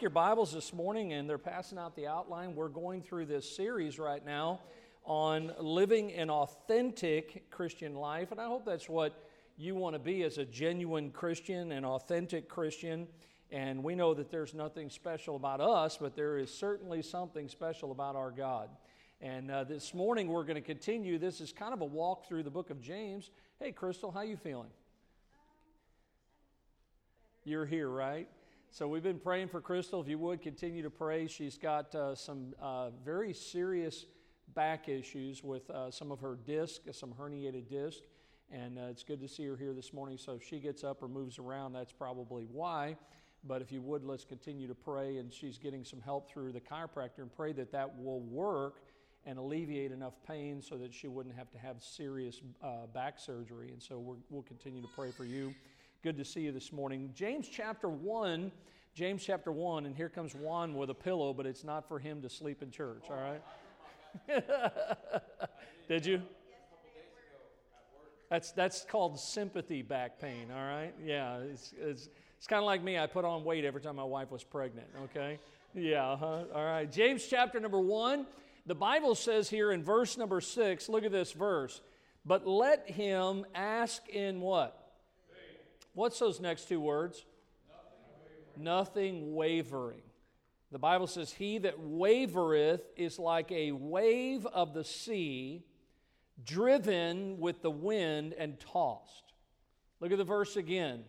your Bibles this morning and they're passing out the outline. We're going through this series right now on living an authentic Christian life. And I hope that's what you want to be as a genuine Christian, an authentic Christian. And we know that there's nothing special about us, but there is certainly something special about our God. And uh, this morning we're going to continue. This is kind of a walk through the book of James. Hey, Crystal, how you feeling? You're here, right? So we've been praying for Crystal. If you would continue to pray, she's got uh, some uh, very serious back issues with uh, some of her disc, some herniated disc, and uh, it's good to see her here this morning. So if she gets up or moves around, that's probably why. But if you would, let's continue to pray, and she's getting some help through the chiropractor, and pray that that will work and alleviate enough pain so that she wouldn't have to have serious uh, back surgery. And so we will continue to pray for you. Good to see you this morning. James chapter 1, James chapter 1, and here comes Juan with a pillow, but it's not for him to sleep in church, all right? Did you? That's, that's called sympathy back pain, all right? Yeah, it's, it's, it's kind of like me. I put on weight every time my wife was pregnant, okay? Yeah, huh? all right. James chapter number 1, the Bible says here in verse number 6, look at this verse. But let him ask in what? What's those next two words? Nothing, Nothing wavering. The Bible says, He that wavereth is like a wave of the sea, driven with the wind and tossed. Look at the verse again.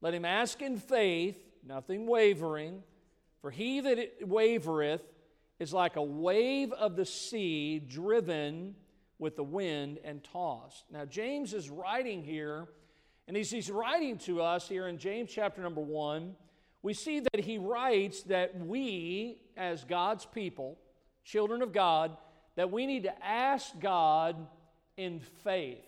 Let him ask in faith, nothing wavering, for he that wavereth is like a wave of the sea, driven with the wind and tossed. Now, James is writing here and as he's writing to us here in James chapter number one, we see that he writes that we, as God's people, children of God, that we need to ask God in faith.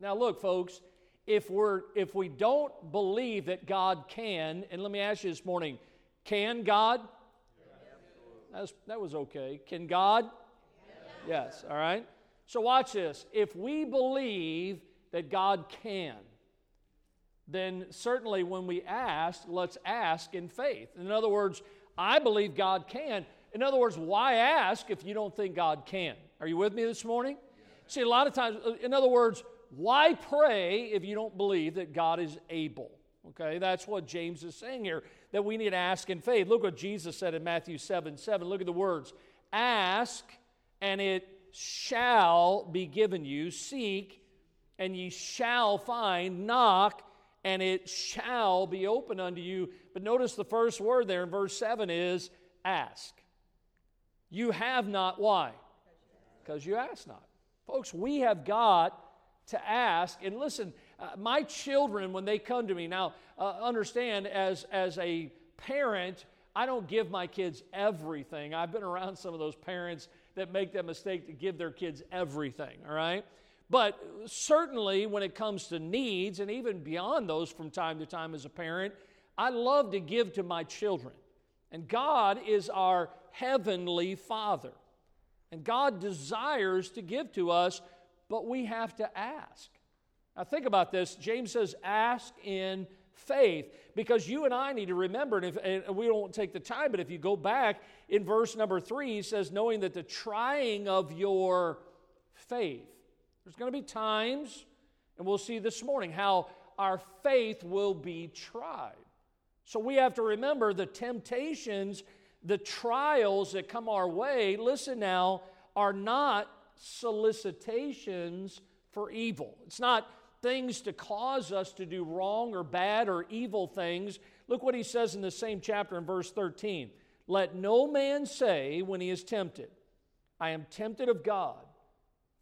Now, look, folks, if we're if we don't believe that God can, and let me ask you this morning, can God? That was okay. Can God? Yes. yes. All right. So watch this. If we believe that God can, then certainly when we ask, let's ask in faith. In other words, I believe God can. In other words, why ask if you don't think God can? Are you with me this morning? See, a lot of times, uh, in other words, why pray if you don't believe that God is able? Okay, that's what James is saying here, that we need to ask in faith. Look what Jesus said in Matthew 7 7. Look at the words Ask, and it shall be given you. Seek, and ye shall find. Knock, and it shall be open unto you. But notice the first word there in verse 7 is ask. You have not, why? Because you ask not. Folks, we have got to ask. And listen, uh, my children, when they come to me, now uh, understand, as, as a parent, I don't give my kids everything. I've been around some of those parents that make that mistake to give their kids everything, all right? But certainly, when it comes to needs, and even beyond those from time to time as a parent, I love to give to my children. And God is our heavenly Father. And God desires to give to us, but we have to ask. Now, think about this. James says, ask in faith, because you and I need to remember, and, if, and we don't take the time, but if you go back in verse number three, he says, knowing that the trying of your faith there's going to be times, and we'll see this morning, how our faith will be tried. So we have to remember the temptations, the trials that come our way, listen now, are not solicitations for evil. It's not things to cause us to do wrong or bad or evil things. Look what he says in the same chapter in verse 13. Let no man say when he is tempted, I am tempted of God.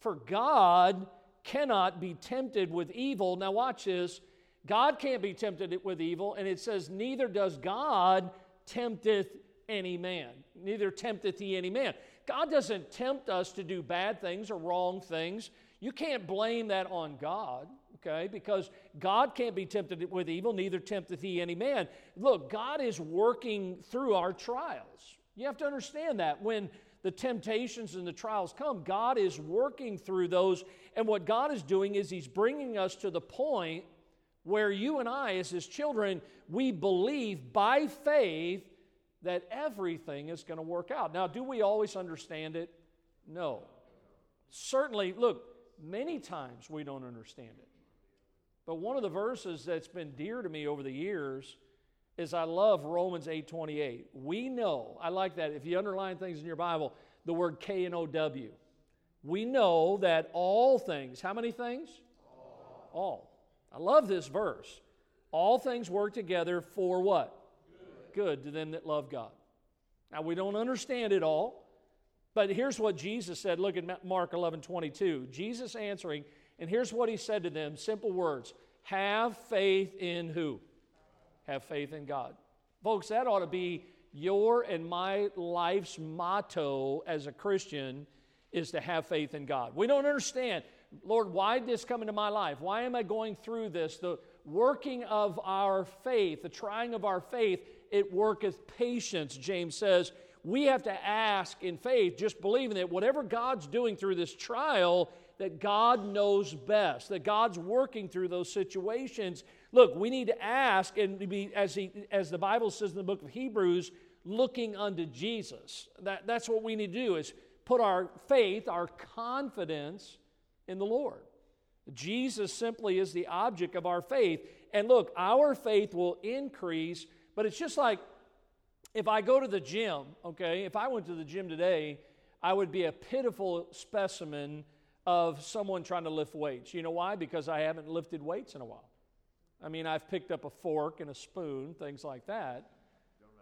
For God cannot be tempted with evil. Now, watch this. God can't be tempted with evil, and it says, Neither does God tempteth any man. Neither tempteth he any man. God doesn't tempt us to do bad things or wrong things. You can't blame that on God, okay? Because God can't be tempted with evil, neither tempteth he any man. Look, God is working through our trials. You have to understand that. When the temptations and the trials come, God is working through those. And what God is doing is He's bringing us to the point where you and I, as His children, we believe by faith that everything is going to work out. Now, do we always understand it? No. Certainly, look, many times we don't understand it. But one of the verses that's been dear to me over the years is I love Romans 8:28. We know, I like that. If you underline things in your Bible, the word K and O W. We know that all things, how many things? All. all. I love this verse. All things work together for what? Good. Good to them that love God. Now we don't understand it all, but here's what Jesus said. Look at Mark 11 22. Jesus answering, and here's what he said to them simple words Have faith in who? Have faith in God. Folks, that ought to be your and my life's motto as a Christian is to have faith in God. We don't understand, Lord, why did this come into my life? Why am I going through this? The working of our faith, the trying of our faith, it worketh patience, James says we have to ask in faith, just believing that whatever God's doing through this trial, that God knows best, that God's working through those situations. Look, we need to ask and be, as, he, as the Bible says in the book of Hebrews, looking unto Jesus. That, that's what we need to do is put our faith, our confidence in the Lord. Jesus simply is the object of our faith. And look, our faith will increase, but it's just like if I go to the gym, okay, if I went to the gym today, I would be a pitiful specimen of someone trying to lift weights. You know why? Because I haven't lifted weights in a while. I mean, I've picked up a fork and a spoon, things like that.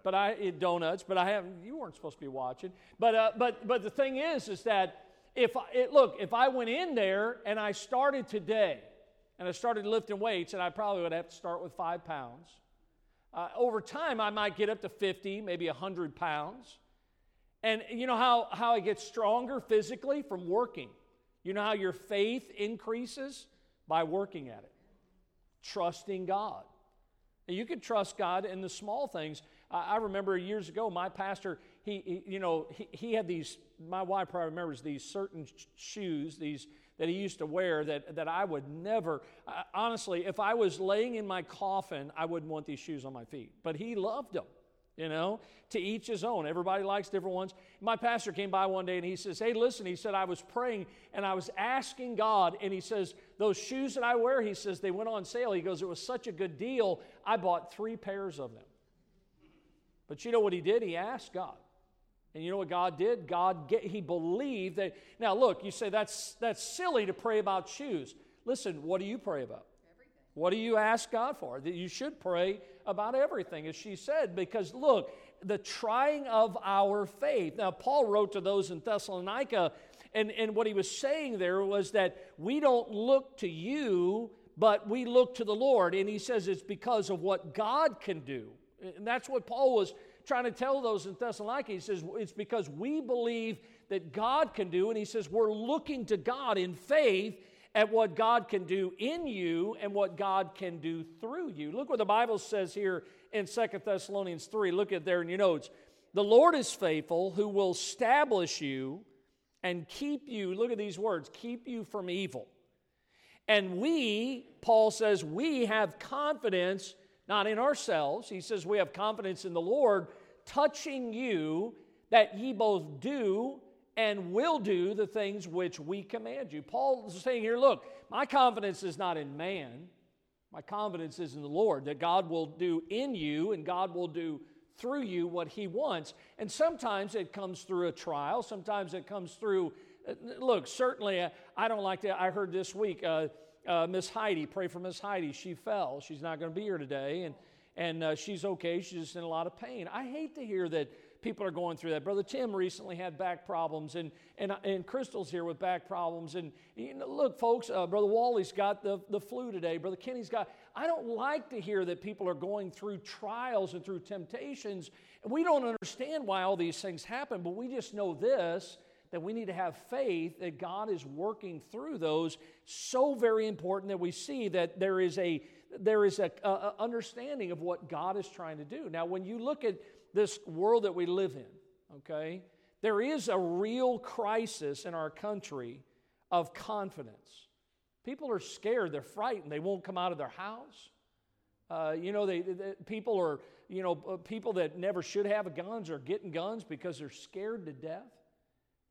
But I eat donuts, but I haven't. You weren't supposed to be watching. But uh, but but the thing is, is that if I, it, look, if I went in there and I started today, and I started lifting weights, and I probably would have to start with five pounds. Uh, over time, I might get up to 50, maybe 100 pounds. And you know how, how I get stronger physically? From working. You know how your faith increases? By working at it, trusting God. You can trust God in the small things. I, I remember years ago, my pastor, he, he you know, he, he, had these, my wife probably remembers these certain sh- shoes, these that he used to wear that, that I would never, uh, honestly, if I was laying in my coffin, I wouldn't want these shoes on my feet. But he loved them, you know, to each his own. Everybody likes different ones. My pastor came by one day and he says, Hey, listen, he said, I was praying and I was asking God, and he says, Those shoes that I wear, he says, they went on sale. He goes, It was such a good deal, I bought three pairs of them. But you know what he did? He asked God. And you know what God did? God get, he believed that. Now look, you say that's that's silly to pray about shoes. Listen, what do you pray about? Everything. What do you ask God for? That you should pray about everything, as she said, because look, the trying of our faith. Now, Paul wrote to those in Thessalonica, and, and what he was saying there was that we don't look to you, but we look to the Lord. And he says it's because of what God can do. And that's what Paul was trying to tell those in Thessalonica. He says, it's because we believe that God can do, and he says, we're looking to God in faith at what God can do in you and what God can do through you. Look what the Bible says here in Second Thessalonians 3. Look at there in your notes. The Lord is faithful, who will establish you and keep you, look at these words, keep you from evil. And we, Paul says, we have confidence not in ourselves. He says we have confidence in the Lord, touching you that ye both do and will do the things which we command you. Paul is saying here, look, my confidence is not in man. My confidence is in the Lord, that God will do in you and God will do through you what He wants. And sometimes it comes through a trial, sometimes it comes through. Uh, look, certainly, uh, I don't like that. I heard this week, uh, uh, Miss Heidi. Pray for Miss Heidi. She fell. She's not going to be here today, and and uh, she's okay. She's just in a lot of pain. I hate to hear that people are going through that. Brother Tim recently had back problems, and and and Crystal's here with back problems. And you know, look, folks, uh, Brother Wally's got the the flu today. Brother Kenny's got. I don't like to hear that people are going through trials and through temptations. We don't understand why all these things happen, but we just know this that we need to have faith that God is working through those. So very important that we see that there is a there is a, a, understanding of what God is trying to do. Now, when you look at this world that we live in, okay, there is a real crisis in our country of confidence. People are scared, they're frightened, they won't come out of their house. Uh, you know, they, they, people are you know, uh, people that never should have guns are getting guns because they're scared to death.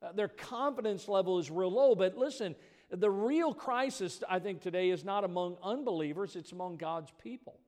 Uh, their confidence level is real low. But listen, the real crisis, I think, today is not among unbelievers, it's among God's people.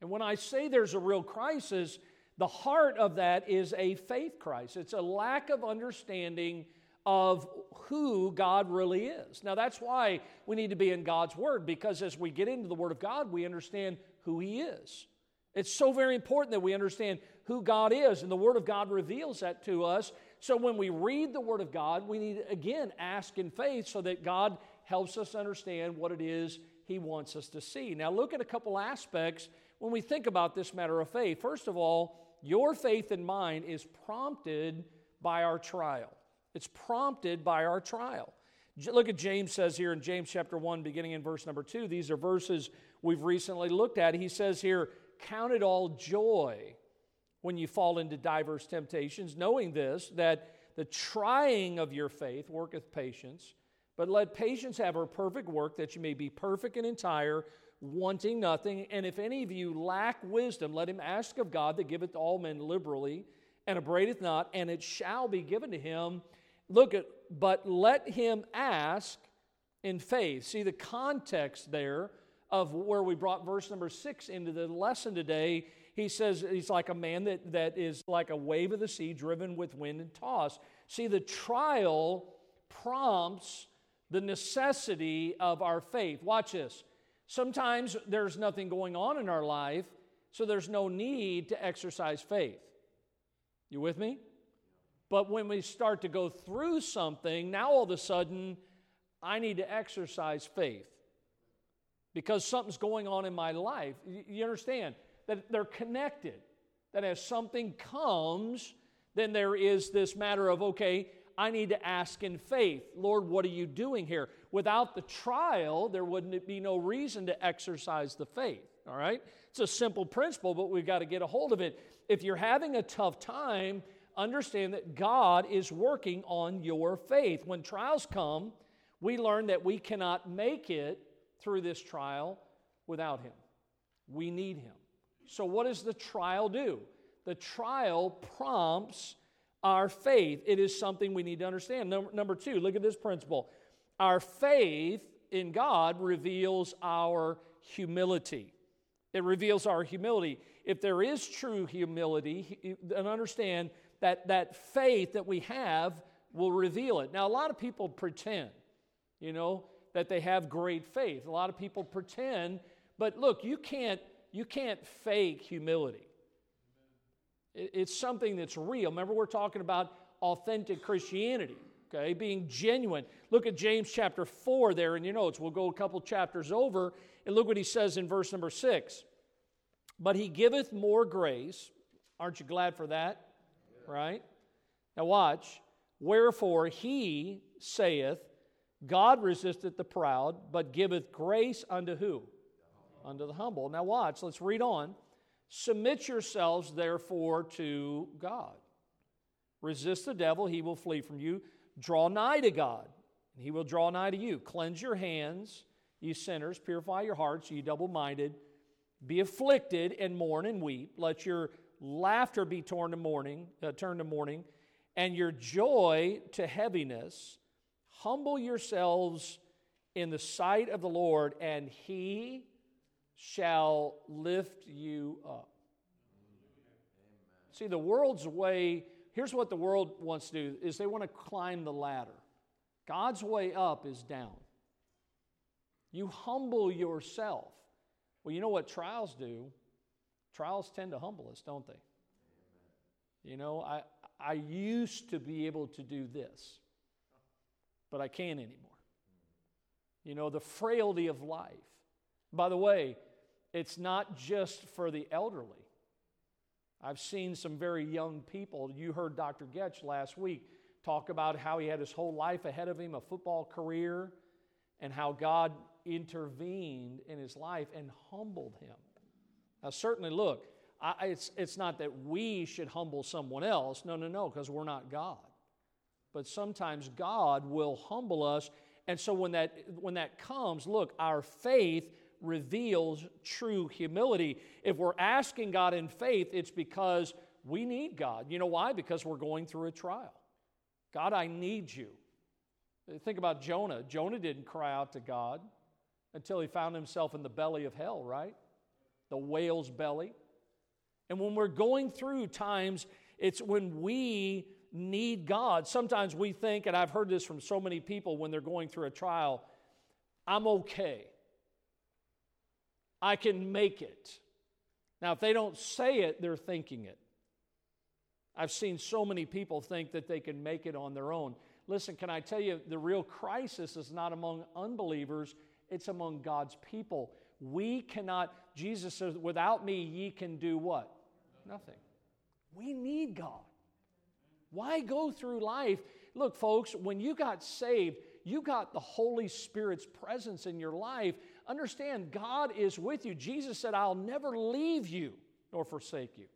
And when I say there's a real crisis, the heart of that is a faith crisis. It's a lack of understanding of who God really is. Now, that's why we need to be in God's Word, because as we get into the Word of God, we understand who He is. It's so very important that we understand who God is, and the Word of God reveals that to us. So when we read the Word of God, we need to, again, ask in faith so that God helps us understand what it is He wants us to see. Now, look at a couple aspects when we think about this matter of faith. First of all, your faith and mine is prompted by our trial. It's prompted by our trial. Look at James says here in James chapter 1, beginning in verse number 2. These are verses we've recently looked at. He says here, Count it all joy when you fall into diverse temptations, knowing this, that the trying of your faith worketh patience. But let patience have her perfect work, that you may be perfect and entire, wanting nothing. And if any of you lack wisdom, let him ask of God that giveth to all men liberally and abradeth not, and it shall be given to him. Look at, but let him ask in faith. See the context there of where we brought verse number six into the lesson today. He says he's like a man that, that is like a wave of the sea driven with wind and tossed. See, the trial prompts the necessity of our faith. Watch this. Sometimes there's nothing going on in our life, so there's no need to exercise faith. You with me? But when we start to go through something, now all of a sudden, I need to exercise faith because something's going on in my life. You understand that they're connected. That as something comes, then there is this matter of, okay, I need to ask in faith, Lord, what are you doing here? Without the trial, there wouldn't be no reason to exercise the faith. All right? It's a simple principle, but we've got to get a hold of it. If you're having a tough time, understand that God is working on your faith. When trials come, we learn that we cannot make it through this trial without Him. We need Him. So, what does the trial do? The trial prompts our faith. It is something we need to understand. Number, number two, look at this principle. Our faith in God reveals our humility. It reveals our humility. If there is true humility, then understand that that faith that we have will reveal it. Now, a lot of people pretend, you know, that they have great faith. A lot of people pretend, but look, you can't you can't fake humility. It's something that's real. Remember, we're talking about authentic Christianity, okay, being genuine. Look at James chapter 4 there in your notes. We'll go a couple chapters over, and look what he says in verse number 6. But he giveth more grace. Aren't you glad for that? Yeah. Right? Now, watch. Wherefore he saith, God resisteth the proud, but giveth grace unto who? Unto the humble. Now, watch. Let's read on. Submit yourselves, therefore, to God. Resist the devil, he will flee from you. Draw nigh to God, and he will draw nigh to you. Cleanse your hands, ye sinners. Purify your hearts, ye double minded. Be afflicted and mourn and weep. Let your laughter be torn to mourning, uh, turned to mourning, and your joy to heaviness. Humble yourselves in the sight of the Lord, and he shall lift you up. See, the world's way, here's what the world wants to do is they want to climb the ladder. God's way up is down. You humble yourself. Well, you know what trials do? Trials tend to humble us, don't they? You know, I, I used to be able to do this, but I can't anymore. You know, the frailty of life. By the way, it's not just for the elderly. I've seen some very young people. You heard Dr. Getch last week talk about how he had his whole life ahead of him, a football career, and how God intervened in his life and humbled him. Now, certainly, look, I, it's, it's not that we should humble someone else. No, no, no, because we're not God. But sometimes God will humble us. And so when that, when that comes, look, our faith reveals true humility. If we're asking God in faith, it's because we need God. You know why? Because we're going through a trial. God, I need you. Think about Jonah. Jonah didn't cry out to God until he found himself in the belly of hell, right? The whale's belly. And when we're going through times, it's when we need God. Sometimes we think, and I've heard this from so many people when they're going through a trial, I'm okay. I can make it. Now, if they don't say it, they're thinking it. I've seen so many people think that they can make it on their own. Listen, can I tell you, the real crisis is not among unbelievers, it's among God's people. We cannot, Jesus says, without me, ye can do what? Nothing. We need God. Why go through life? Look, folks, when you got saved, you got the Holy Spirit's presence in your life. Understand, God is with you. Jesus said, I'll never leave you nor forsake you.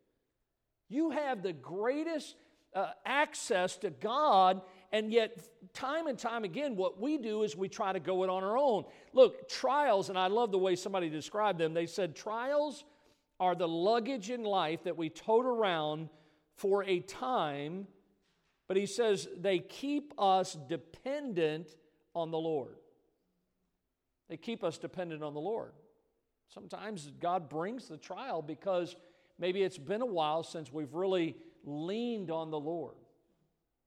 You have the greatest uh, access to God, and yet, time and time again, what we do is we try to go it on our own. Look, trials, and I love the way somebody described them. They said, trials are the luggage in life that we tote around for a time, but he says they keep us dependent on the Lord. They keep us dependent on the Lord. Sometimes God brings the trial because maybe it's been a while since we've really leaned on the Lord,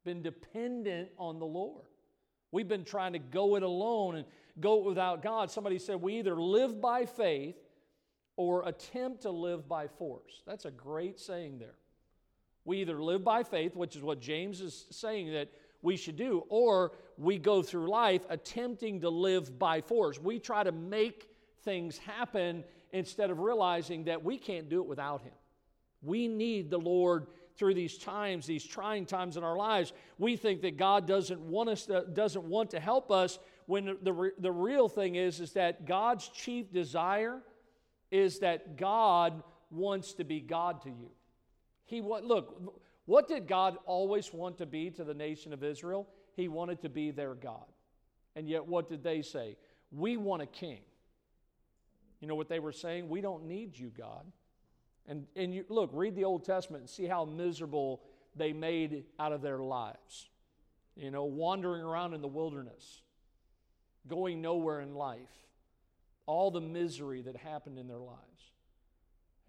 been dependent on the Lord. We've been trying to go it alone and go without God. Somebody said we either live by faith or attempt to live by force. That's a great saying there. We either live by faith, which is what James is saying that we should do, or we go through life attempting to live by force. We try to make things happen instead of realizing that we can't do it without Him. We need the Lord through these times, these trying times in our lives. We think that God doesn't want us to, doesn't want to help us when the, the real thing is is that God's chief desire is that God wants to be God to you. He what look, what did God always want to be to the nation of Israel? He wanted to be their God. And yet, what did they say? We want a king. You know what they were saying? We don't need you, God. And, and you, look, read the Old Testament and see how miserable they made out of their lives. You know, wandering around in the wilderness, going nowhere in life, all the misery that happened in their lives.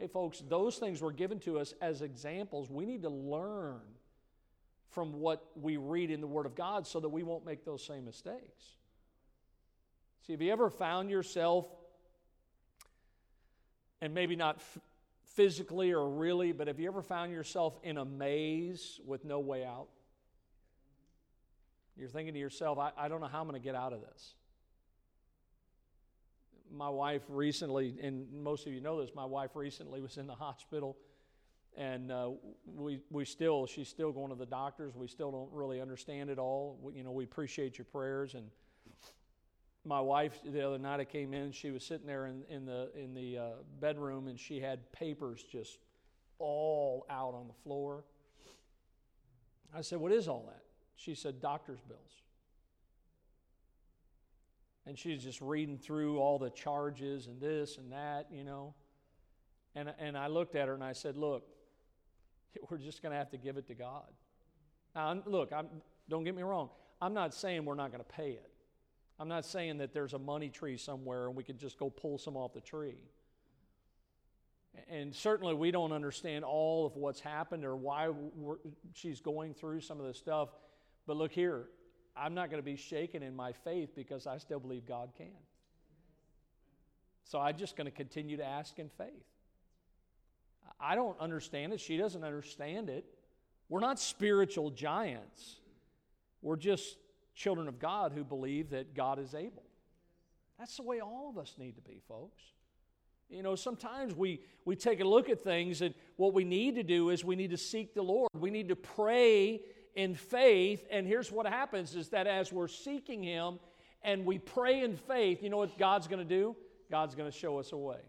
Hey, folks, those things were given to us as examples. We need to learn from what we read in the Word of God so that we won't make those same mistakes. See, have you ever found yourself, and maybe not f- physically or really, but have you ever found yourself in a maze with no way out? You're thinking to yourself, I, I don't know how I'm going to get out of this my wife recently, and most of you know this, my wife recently was in the hospital, and uh, we we still she's still going to the doctors. We still don't really understand it all. We, you know, we appreciate your prayers. And my wife the other night I came in, she was sitting there in, in the in the uh, bedroom, and she had papers just all out on the floor. I said, "What is all that?" She said, "Doctor's bills." And she's just reading through all the charges and this and that, you know. And, and I looked at her and I said, Look, we're just going to have to give it to God. Now, look, I'm, don't get me wrong. I'm not saying we're not going to pay it. I'm not saying that there's a money tree somewhere and we can just go pull some off the tree. And certainly we don't understand all of what's happened or why she's going through some of this stuff. But look here, I'm not going to be shaken in my faith because I still believe God can. So I'm just going to continue to ask in faith. I don't understand it. She doesn't understand it. We're not spiritual giants. We're just children of God who believe that God is able. That's the way all of us need to be, folks. You know, sometimes we, we take a look at things, and what we need to do is we need to seek the Lord. We need to pray in faith. And here's what happens is that as we're seeking Him and we pray in faith, you know what God's going to do? God's going to show us a way.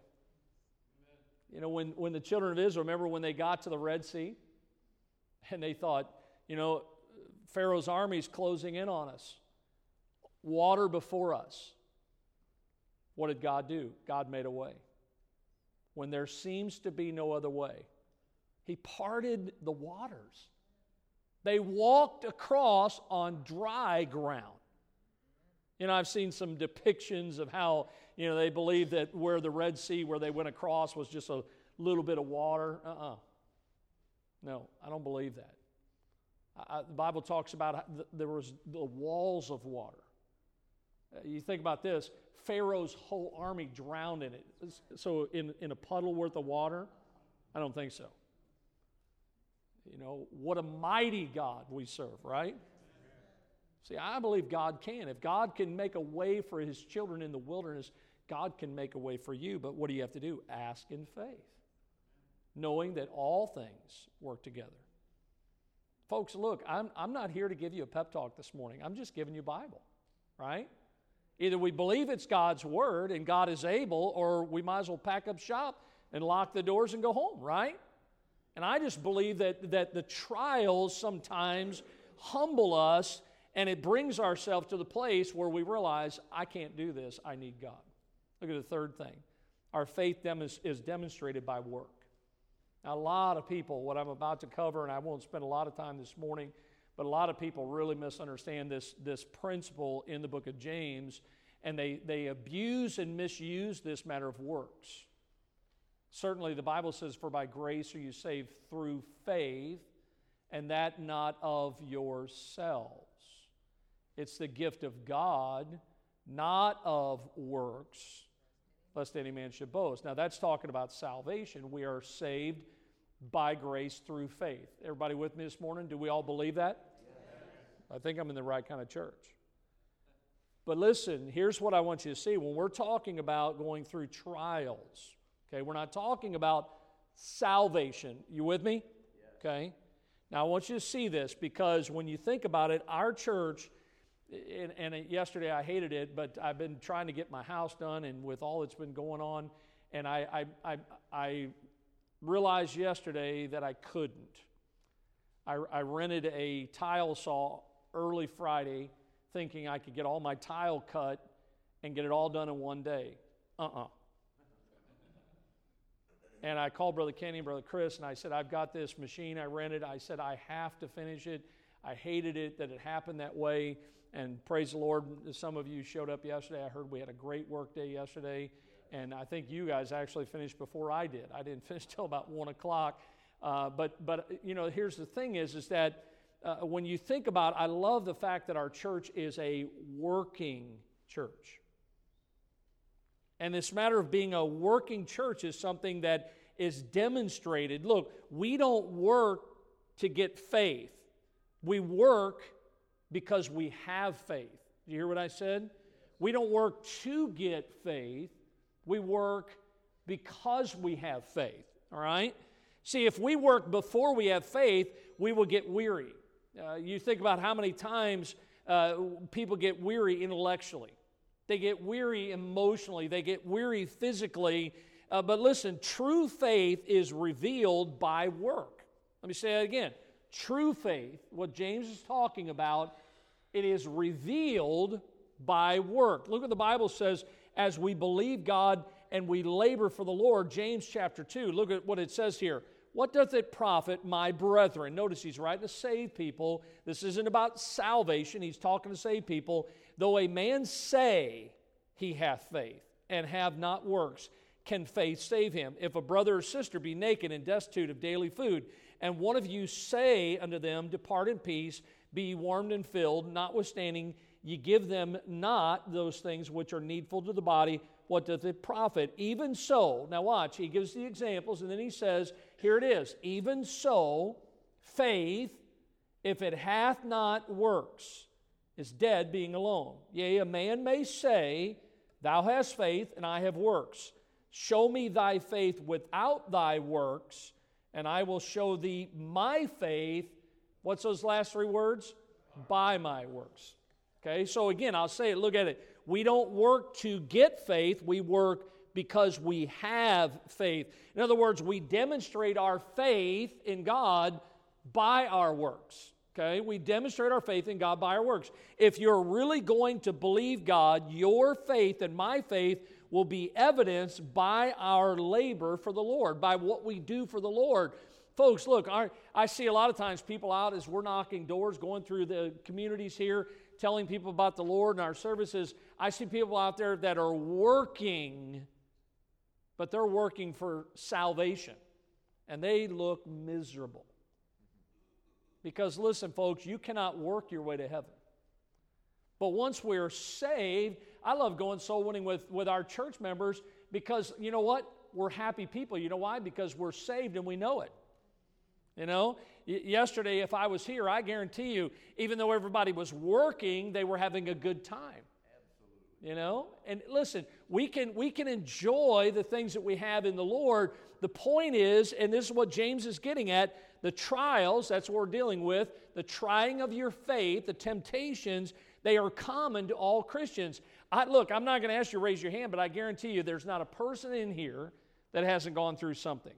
You know, when, when the children of Israel, remember when they got to the Red Sea and they thought, you know, Pharaoh's army is closing in on us, water before us. What did God do? God made a way. When there seems to be no other way, He parted the waters. They walked across on dry ground. You know, I've seen some depictions of how, you know, they believe that where the Red Sea, where they went across, was just a little bit of water. Uh uh-uh. uh No, I don't believe that. I, the Bible talks about there was the walls of water. Uh, you think about this Pharaoh's whole army drowned in it. So, in, in a puddle worth of water? I don't think so. You know, what a mighty God we serve, right? See, I believe God can. If God can make a way for his children in the wilderness, God can make a way for you. But what do you have to do? Ask in faith, knowing that all things work together. Folks, look, I'm, I'm not here to give you a pep talk this morning. I'm just giving you Bible, right? Either we believe it's God's word and God is able, or we might as well pack up shop and lock the doors and go home, right? And I just believe that, that the trials sometimes humble us and it brings ourselves to the place where we realize, I can't do this, I need God. Look at the third thing. Our faith dem- is demonstrated by work. Now, a lot of people, what I'm about to cover, and I won't spend a lot of time this morning, but a lot of people really misunderstand this, this principle in the book of James, and they, they abuse and misuse this matter of works. Certainly, the Bible says, For by grace are you saved through faith, and that not of yourselves. It's the gift of God, not of works, lest any man should boast. Now, that's talking about salvation. We are saved by grace through faith. Everybody with me this morning? Do we all believe that? Yes. I think I'm in the right kind of church. But listen, here's what I want you to see. When we're talking about going through trials, Okay, we're not talking about salvation. You with me? Okay. Now I want you to see this because when you think about it, our church, and, and, yesterday I hated it, but I've been trying to get my house done, and with all that's been going on, and I, I, I, I realized yesterday that I couldn't. I, I rented a tile saw early Friday, thinking I could get all my tile cut and get it all done in one day. Uh uh-uh. uh and I called Brother Kenny and Brother Chris, and I said, I've got this machine I rented. I said, I have to finish it. I hated it that it happened that way. And praise the Lord, some of you showed up yesterday. I heard we had a great work day yesterday. And I think you guys actually finished before I did. I didn't finish till about 1 o'clock. Uh, but, but, you know, here's the thing is, is that uh, when you think about I love the fact that our church is a working church. And this matter of being a working church is something that is demonstrated. Look, we don't work to get faith, we work because we have faith. Do you hear what I said? We don't work to get faith, we work because we have faith. All right? See, if we work before we have faith, we will get weary. Uh, you think about how many times uh, people get weary intellectually. They get weary emotionally, they get weary physically. Uh, but listen, true faith is revealed by work. Let me say that again. True faith, what James is talking about, it is revealed by work. Look what the Bible says as we believe God and we labor for the Lord. James chapter 2, look at what it says here. What doth it profit, my brethren? Notice he's writing to save people. This isn't about salvation. He's talking to save people. Though a man say he hath faith and have not works, can faith save him? If a brother or sister be naked and destitute of daily food, and one of you say unto them, Depart in peace, be warmed and filled, notwithstanding ye give them not those things which are needful to the body, what doth it profit? Even so, now watch, he gives the examples, and then he says, Here it is, even so, faith, if it hath not works, is dead being alone. Yea, a man may say, Thou hast faith, and I have works. Show me thy faith without thy works, and I will show thee my faith. What's those last three words? By my works. Okay, so again, I'll say it, look at it. We don't work to get faith, we work because we have faith. In other words, we demonstrate our faith in God by our works. Okay, we demonstrate our faith in God by our works. If you're really going to believe God, your faith and my faith will be evidenced by our labor for the Lord, by what we do for the Lord. Folks, look, our, I see a lot of times people out as we're knocking doors, going through the communities here, telling people about the Lord and our services. I see people out there that are working, but they're working for salvation, and they look miserable. Because listen, folks, you cannot work your way to heaven. But once we're saved, I love going soul winning with, with our church members because you know what? We're happy people. You know why? Because we're saved and we know it. You know, y- yesterday, if I was here, I guarantee you, even though everybody was working, they were having a good time. You know, and listen, we can we can enjoy the things that we have in the Lord. The point is, and this is what James is getting at: the trials. That's what we're dealing with. The trying of your faith, the temptations. They are common to all Christians. I, look, I'm not going to ask you to raise your hand, but I guarantee you there's not a person in here that hasn't gone through something.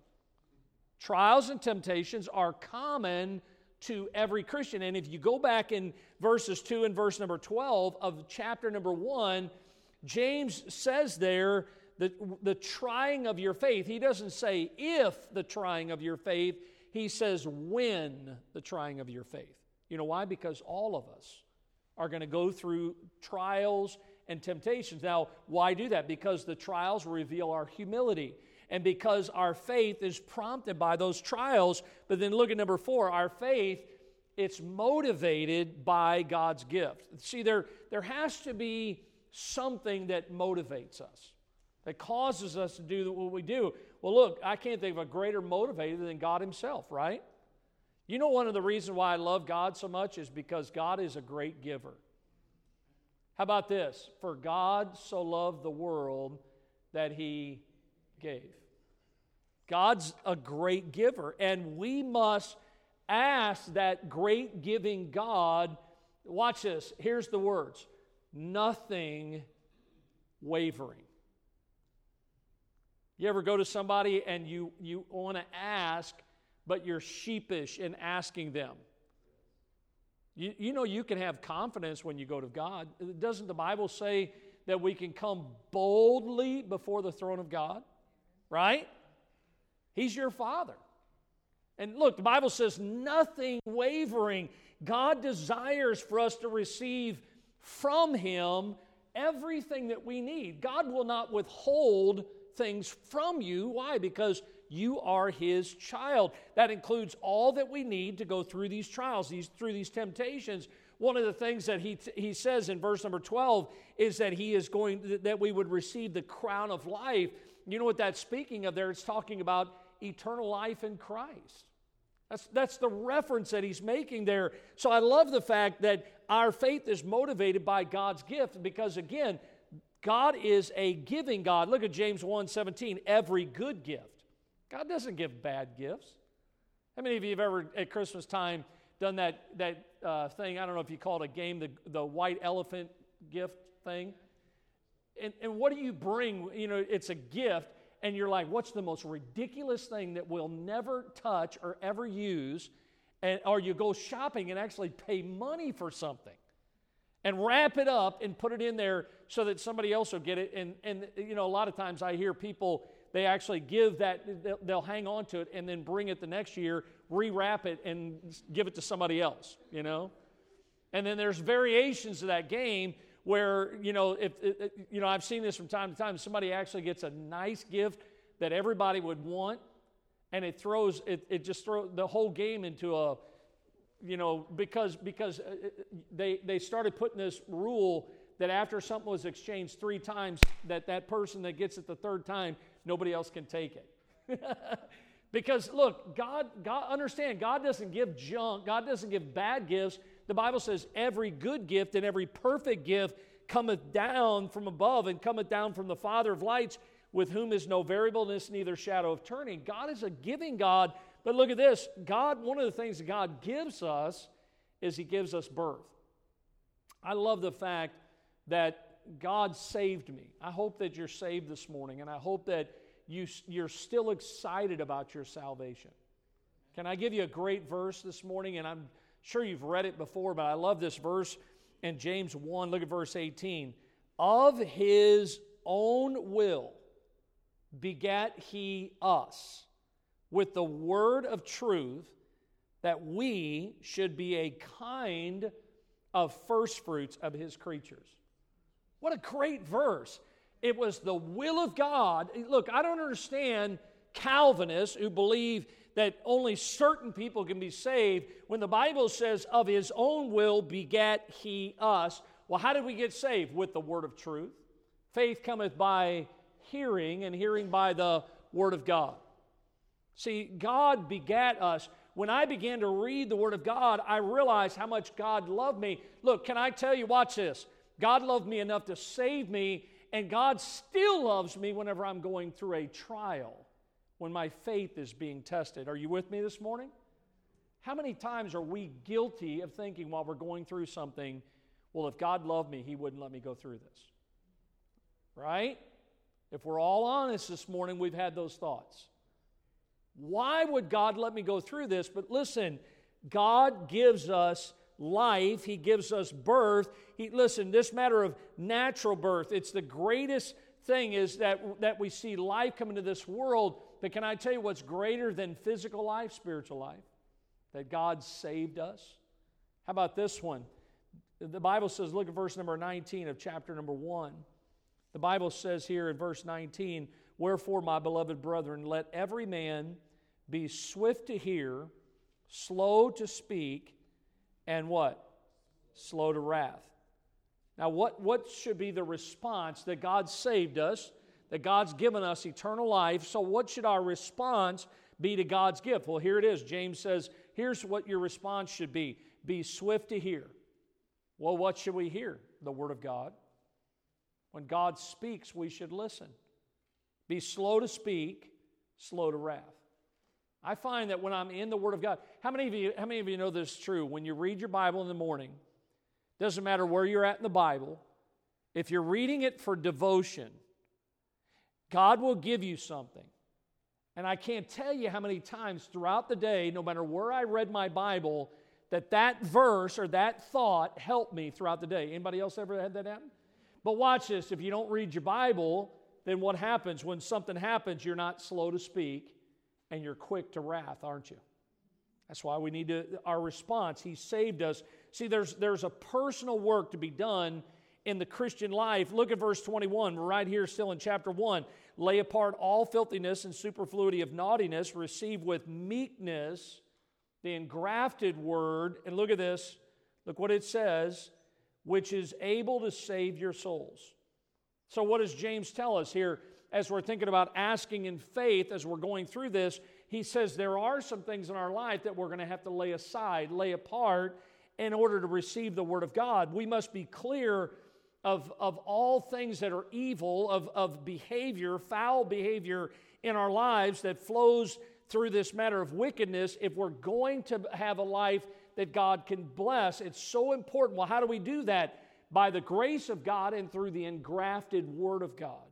Trials and temptations are common to every Christian. And if you go back in verses 2 and verse number 12 of chapter number 1, James says there that the trying of your faith, he doesn't say if the trying of your faith, he says when the trying of your faith. You know why? Because all of us are going to go through trials and temptations. Now, why do that? Because the trials reveal our humility and because our faith is prompted by those trials. But then look at number four our faith, it's motivated by God's gift. See, there, there has to be something that motivates us, that causes us to do what we do. Well, look, I can't think of a greater motivator than God Himself, right? You know, one of the reasons why I love God so much is because God is a great giver. How about this? For God so loved the world that he gave. God's a great giver, and we must ask that great giving God. Watch this. Here's the words nothing wavering. You ever go to somebody and you, you want to ask, but you're sheepish in asking them? You, you know, you can have confidence when you go to God. Doesn't the Bible say that we can come boldly before the throne of God? Right? He's your Father. And look, the Bible says nothing wavering. God desires for us to receive from Him everything that we need. God will not withhold things from you. Why? Because you are his child. That includes all that we need to go through these trials, these through these temptations. One of the things that he, he says in verse number 12 is that he is going that we would receive the crown of life. You know what that's speaking of there? It's talking about eternal life in Christ. That's, that's the reference that he's making there. So I love the fact that our faith is motivated by God's gift because, again, God is a giving God. Look at James 1 17. Every good gift God doesn't give bad gifts. How many of you have ever at Christmas time done that, that uh, thing? I don't know if you call it a game, the, the white elephant gift thing. And, and what do you bring? You know, it's a gift, and you're like, what's the most ridiculous thing that we'll never touch or ever use? And, or you go shopping and actually pay money for something and wrap it up and put it in there so that somebody else will get it. And, and you know, a lot of times I hear people they actually give that, they'll hang on to it and then bring it the next year, rewrap it, and give it to somebody else, you know? And then there's variations of that game where, you know, if, you know, I've seen this from time to time. Somebody actually gets a nice gift that everybody would want, and it throws, it, it just throws the whole game into a, you know, because, because uh, uh, they, they started putting this rule that after something was exchanged three times, that that person that gets it the third time nobody else can take it. because look, God, God, understand, God doesn't give junk, God doesn't give bad gifts. The Bible says every good gift and every perfect gift cometh down from above and cometh down from the Father of lights, with whom is no variableness, neither shadow of turning. God is a giving God. But look at this God, one of the things that God gives us is He gives us birth. I love the fact that God saved me. I hope that you're saved this morning, and I hope that you, you're still excited about your salvation. Can I give you a great verse this morning? And I'm sure you've read it before, but I love this verse in James 1. Look at verse 18. Of his own will begat he us with the word of truth that we should be a kind of firstfruits of his creatures. What a great verse. It was the will of God. Look, I don't understand Calvinists who believe that only certain people can be saved when the Bible says, of his own will begat he us. Well, how did we get saved? With the word of truth. Faith cometh by hearing, and hearing by the word of God. See, God begat us. When I began to read the Word of God, I realized how much God loved me. Look, can I tell you, watch this. God loved me enough to save me, and God still loves me whenever I'm going through a trial, when my faith is being tested. Are you with me this morning? How many times are we guilty of thinking while we're going through something, well, if God loved me, He wouldn't let me go through this? Right? If we're all honest this morning, we've had those thoughts. Why would God let me go through this? But listen, God gives us life, He gives us birth. He, listen, this matter of natural birth, it's the greatest thing is that, that we see life come into this world. But can I tell you what's greater than physical life, spiritual life? That God saved us. How about this one? The Bible says, look at verse number 19 of chapter number 1. The Bible says here in verse 19, Wherefore, my beloved brethren, let every man be swift to hear, slow to speak, and what? Slow to wrath. Now, what, what should be the response that God saved us, that God's given us eternal life? So, what should our response be to God's gift? Well, here it is. James says, here's what your response should be be swift to hear. Well, what should we hear? The Word of God. When God speaks, we should listen. Be slow to speak, slow to wrath. I find that when I'm in the Word of God, how many of you, how many of you know this is true? When you read your Bible in the morning, doesn't matter where you're at in the Bible, if you're reading it for devotion, God will give you something. And I can't tell you how many times throughout the day, no matter where I read my Bible, that that verse or that thought helped me throughout the day. Anybody else ever had that happen? But watch this if you don't read your Bible, then what happens when something happens, you're not slow to speak and you're quick to wrath, aren't you? That's why we need to, our response. He saved us. See, there's, there's a personal work to be done in the Christian life. Look at verse 21. We're right here still in chapter 1. Lay apart all filthiness and superfluity of naughtiness, receive with meekness the engrafted word. And look at this. Look what it says, which is able to save your souls. So, what does James tell us here? as we're thinking about asking in faith as we're going through this, he says there are some things in our life that we're going to have to lay aside, lay apart in order to receive the Word of God. We must be clear of, of all things that are evil, of, of behavior, foul behavior in our lives that flows through this matter of wickedness. If we're going to have a life that God can bless, it's so important. Well, how do we do that? By the grace of God and through the engrafted Word of God.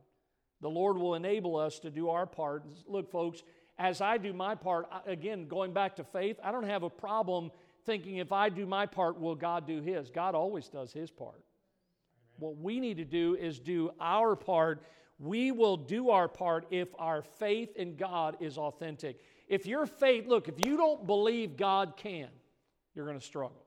The Lord will enable us to do our part. Look, folks, as I do my part, again, going back to faith, I don't have a problem thinking if I do my part, will God do His? God always does His part. What we need to do is do our part. We will do our part if our faith in God is authentic. If your faith, look, if you don't believe God can, you're going to struggle.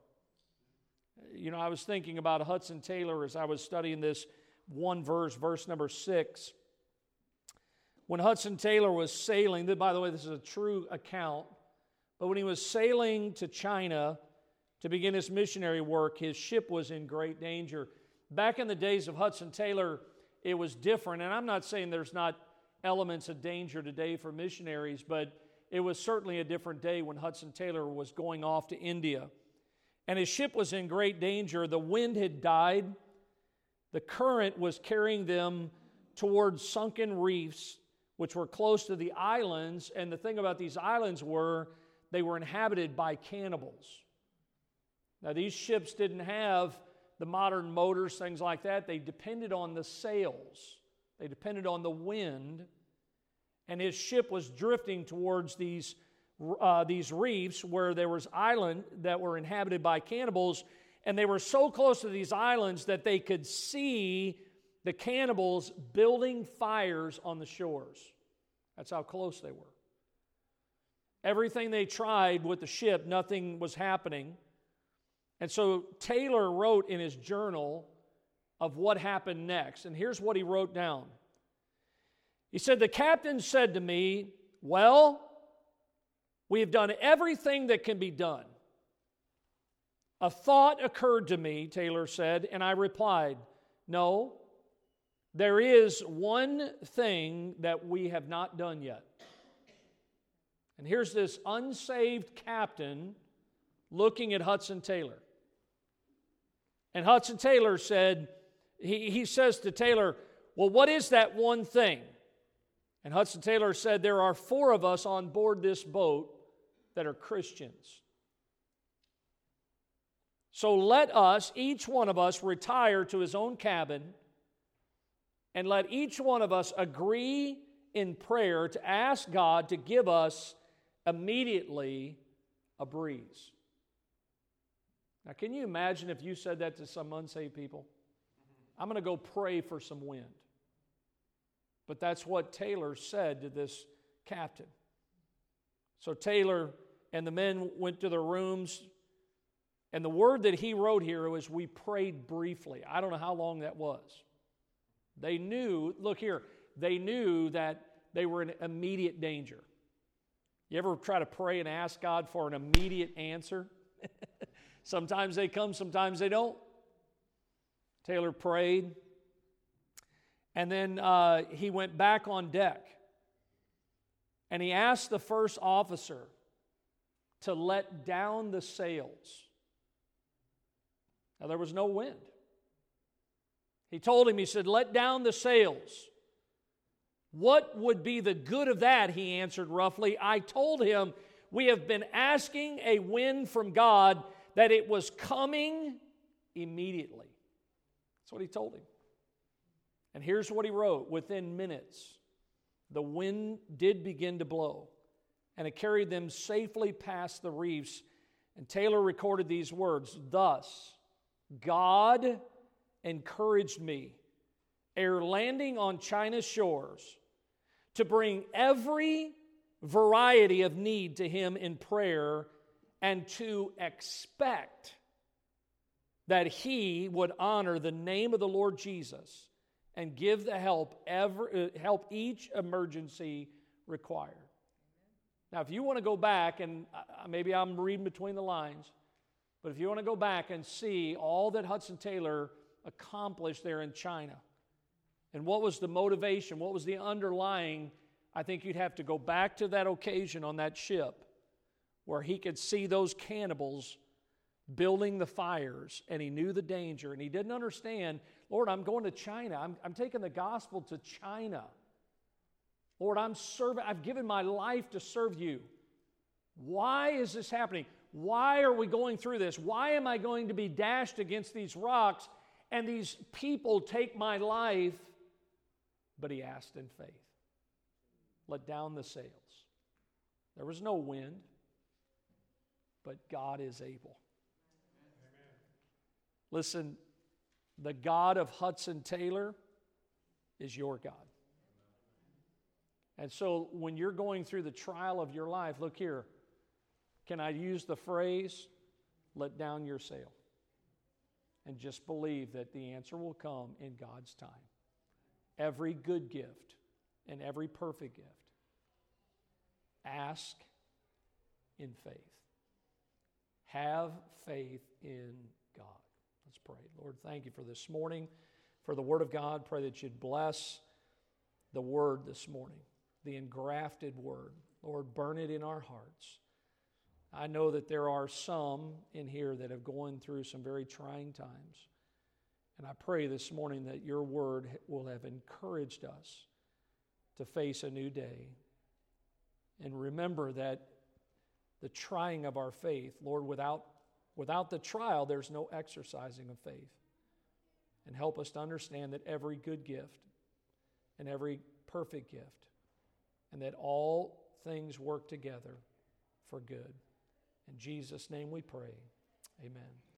You know, I was thinking about Hudson Taylor as I was studying this one verse, verse number six. When Hudson Taylor was sailing, by the way, this is a true account, but when he was sailing to China to begin his missionary work, his ship was in great danger. Back in the days of Hudson Taylor, it was different, and I'm not saying there's not elements of danger today for missionaries, but it was certainly a different day when Hudson Taylor was going off to India. And his ship was in great danger. The wind had died, the current was carrying them towards sunken reefs which were close to the islands. And the thing about these islands were they were inhabited by cannibals. Now, these ships didn't have the modern motors, things like that. They depended on the sails, they depended on the wind. And his ship was drifting towards these, uh, these reefs where there was island that were inhabited by cannibals. And they were so close to these islands that they could see the cannibals building fires on the shores. That's how close they were. Everything they tried with the ship, nothing was happening. And so Taylor wrote in his journal of what happened next. And here's what he wrote down He said, The captain said to me, Well, we have done everything that can be done. A thought occurred to me, Taylor said, and I replied, No, there is one thing that we have not done yet. And here's this unsaved captain looking at Hudson Taylor. And Hudson Taylor said, he, he says to Taylor, Well, what is that one thing? And Hudson Taylor said, There are four of us on board this boat that are Christians. So let us, each one of us, retire to his own cabin and let each one of us agree in prayer to ask God to give us immediately a breeze. Now, can you imagine if you said that to some unsaved people? I'm going to go pray for some wind. But that's what Taylor said to this captain. So Taylor and the men went to their rooms. And the word that he wrote here was, We prayed briefly. I don't know how long that was. They knew, look here, they knew that they were in immediate danger. You ever try to pray and ask God for an immediate answer? Sometimes they come, sometimes they don't. Taylor prayed. And then uh, he went back on deck. And he asked the first officer to let down the sails. Now, there was no wind. He told him, he said, Let down the sails. What would be the good of that? He answered roughly. I told him, We have been asking a wind from God that it was coming immediately. That's what he told him. And here's what he wrote within minutes the wind did begin to blow, and it carried them safely past the reefs. And Taylor recorded these words Thus, God encouraged me ere landing on China's shores to bring every variety of need to Him in prayer and to expect that He would honor the name of the Lord Jesus and give the help, ever, uh, help each emergency required. Now, if you want to go back, and uh, maybe I'm reading between the lines, but if you want to go back and see all that Hudson Taylor accomplished there in China and what was the motivation, what was the underlying, I think you'd have to go back to that occasion on that ship where he could see those cannibals building the fires and he knew the danger and he didn't understand, Lord, I'm going to China. I'm, I'm taking the gospel to China. Lord, I'm serving, I've given my life to serve you. Why is this happening? Why are we going through this? Why am I going to be dashed against these rocks and these people take my life? But he asked in faith. Let down the sails. There was no wind, but God is able. Listen, the God of Hudson Taylor is your God. And so when you're going through the trial of your life, look here. Can I use the phrase, let down your sail? And just believe that the answer will come in God's time. Every good gift and every perfect gift. Ask in faith. Have faith in God. Let's pray. Lord, thank you for this morning, for the Word of God. Pray that you'd bless the Word this morning, the engrafted Word. Lord, burn it in our hearts. I know that there are some in here that have gone through some very trying times. And I pray this morning that your word will have encouraged us to face a new day. And remember that the trying of our faith, Lord, without, without the trial, there's no exercising of faith. And help us to understand that every good gift and every perfect gift, and that all things work together for good. In Jesus' name we pray. Amen.